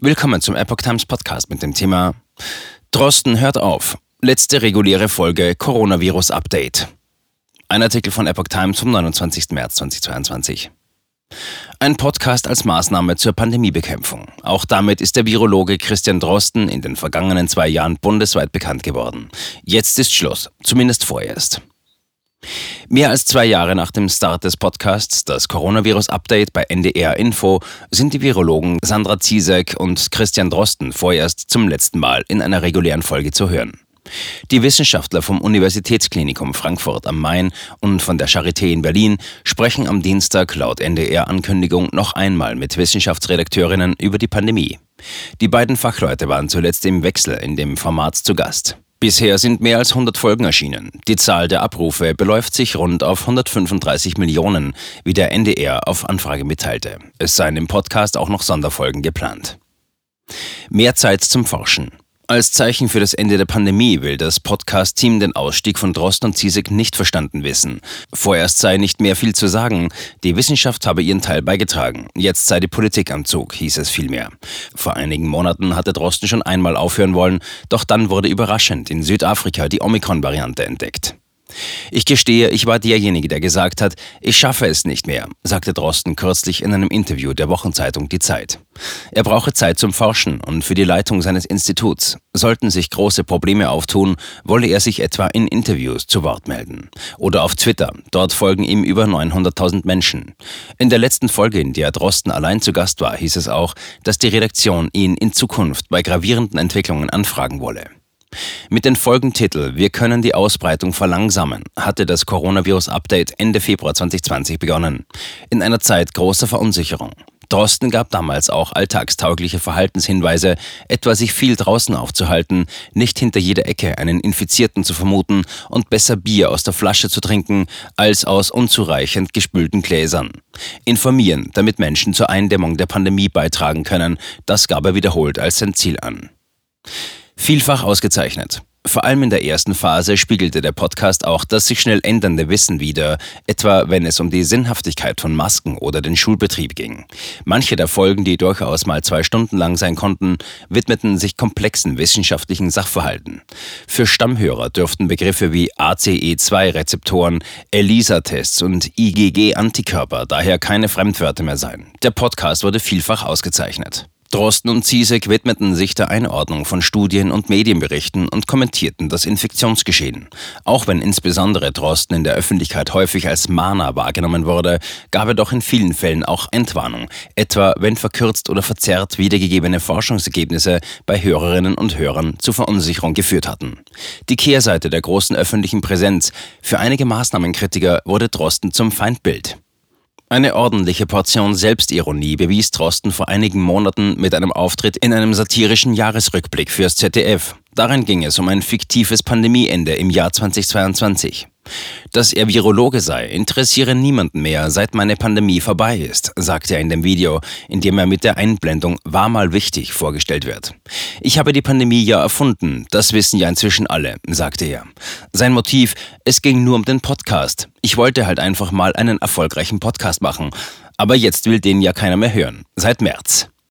Willkommen zum Epoch Times Podcast mit dem Thema Drosten hört auf. Letzte reguläre Folge Coronavirus Update. Ein Artikel von Epoch Times vom 29. März 2022. Ein Podcast als Maßnahme zur Pandemiebekämpfung. Auch damit ist der Virologe Christian Drosten in den vergangenen zwei Jahren bundesweit bekannt geworden. Jetzt ist Schluss, zumindest vorerst. Mehr als zwei Jahre nach dem Start des Podcasts, das Coronavirus-Update bei NDR Info, sind die Virologen Sandra Ziesek und Christian Drosten vorerst zum letzten Mal in einer regulären Folge zu hören. Die Wissenschaftler vom Universitätsklinikum Frankfurt am Main und von der Charité in Berlin sprechen am Dienstag laut NDR-Ankündigung noch einmal mit Wissenschaftsredakteurinnen über die Pandemie. Die beiden Fachleute waren zuletzt im Wechsel in dem Format zu Gast. Bisher sind mehr als 100 Folgen erschienen. Die Zahl der Abrufe beläuft sich rund auf 135 Millionen, wie der NDR auf Anfrage mitteilte. Es seien im Podcast auch noch Sonderfolgen geplant. Mehr Zeit zum Forschen. Als Zeichen für das Ende der Pandemie will das Podcast-Team den Ausstieg von Drosten und Ziesek nicht verstanden wissen. Vorerst sei nicht mehr viel zu sagen. Die Wissenschaft habe ihren Teil beigetragen. Jetzt sei die Politik am Zug, hieß es vielmehr. Vor einigen Monaten hatte Drosten schon einmal aufhören wollen, doch dann wurde überraschend in Südafrika die Omikron-Variante entdeckt. Ich gestehe, ich war derjenige, der gesagt hat, ich schaffe es nicht mehr, sagte Drosten kürzlich in einem Interview der Wochenzeitung Die Zeit. Er brauche Zeit zum Forschen und für die Leitung seines Instituts. Sollten sich große Probleme auftun, wolle er sich etwa in Interviews zu Wort melden. Oder auf Twitter, dort folgen ihm über 900.000 Menschen. In der letzten Folge, in der Drosten allein zu Gast war, hieß es auch, dass die Redaktion ihn in Zukunft bei gravierenden Entwicklungen anfragen wolle. Mit den Folgentitel Wir können die Ausbreitung verlangsamen hatte das Coronavirus-Update Ende Februar 2020 begonnen. In einer Zeit großer Verunsicherung. Drosten gab damals auch alltagstaugliche Verhaltenshinweise, etwa sich viel draußen aufzuhalten, nicht hinter jeder Ecke einen Infizierten zu vermuten und besser Bier aus der Flasche zu trinken als aus unzureichend gespülten Gläsern. Informieren, damit Menschen zur Eindämmung der Pandemie beitragen können, das gab er wiederholt als sein Ziel an. Vielfach ausgezeichnet. Vor allem in der ersten Phase spiegelte der Podcast auch das sich schnell ändernde Wissen wider, etwa wenn es um die Sinnhaftigkeit von Masken oder den Schulbetrieb ging. Manche der Folgen, die durchaus mal zwei Stunden lang sein konnten, widmeten sich komplexen wissenschaftlichen Sachverhalten. Für Stammhörer dürften Begriffe wie ACE2-Rezeptoren, ELISA-Tests und IgG-Antikörper daher keine Fremdwörter mehr sein. Der Podcast wurde vielfach ausgezeichnet. Drosten und Ziesek widmeten sich der Einordnung von Studien und Medienberichten und kommentierten das Infektionsgeschehen. Auch wenn insbesondere Drosten in der Öffentlichkeit häufig als Mahner wahrgenommen wurde, gab er doch in vielen Fällen auch Entwarnung, etwa wenn verkürzt oder verzerrt wiedergegebene Forschungsergebnisse bei Hörerinnen und Hörern zu Verunsicherung geführt hatten. Die Kehrseite der großen öffentlichen Präsenz. Für einige Maßnahmenkritiker wurde Drosten zum Feindbild. Eine ordentliche Portion Selbstironie bewies Drosten vor einigen Monaten mit einem Auftritt in einem satirischen Jahresrückblick fürs ZDF. Darin ging es um ein fiktives Pandemieende im Jahr 2022. Dass er Virologe sei, interessiere niemanden mehr, seit meine Pandemie vorbei ist, sagte er in dem Video, in dem er mit der Einblendung war mal wichtig vorgestellt wird. Ich habe die Pandemie ja erfunden, das wissen ja inzwischen alle, sagte er. Sein Motiv, es ging nur um den Podcast. Ich wollte halt einfach mal einen erfolgreichen Podcast machen. Aber jetzt will den ja keiner mehr hören. Seit März.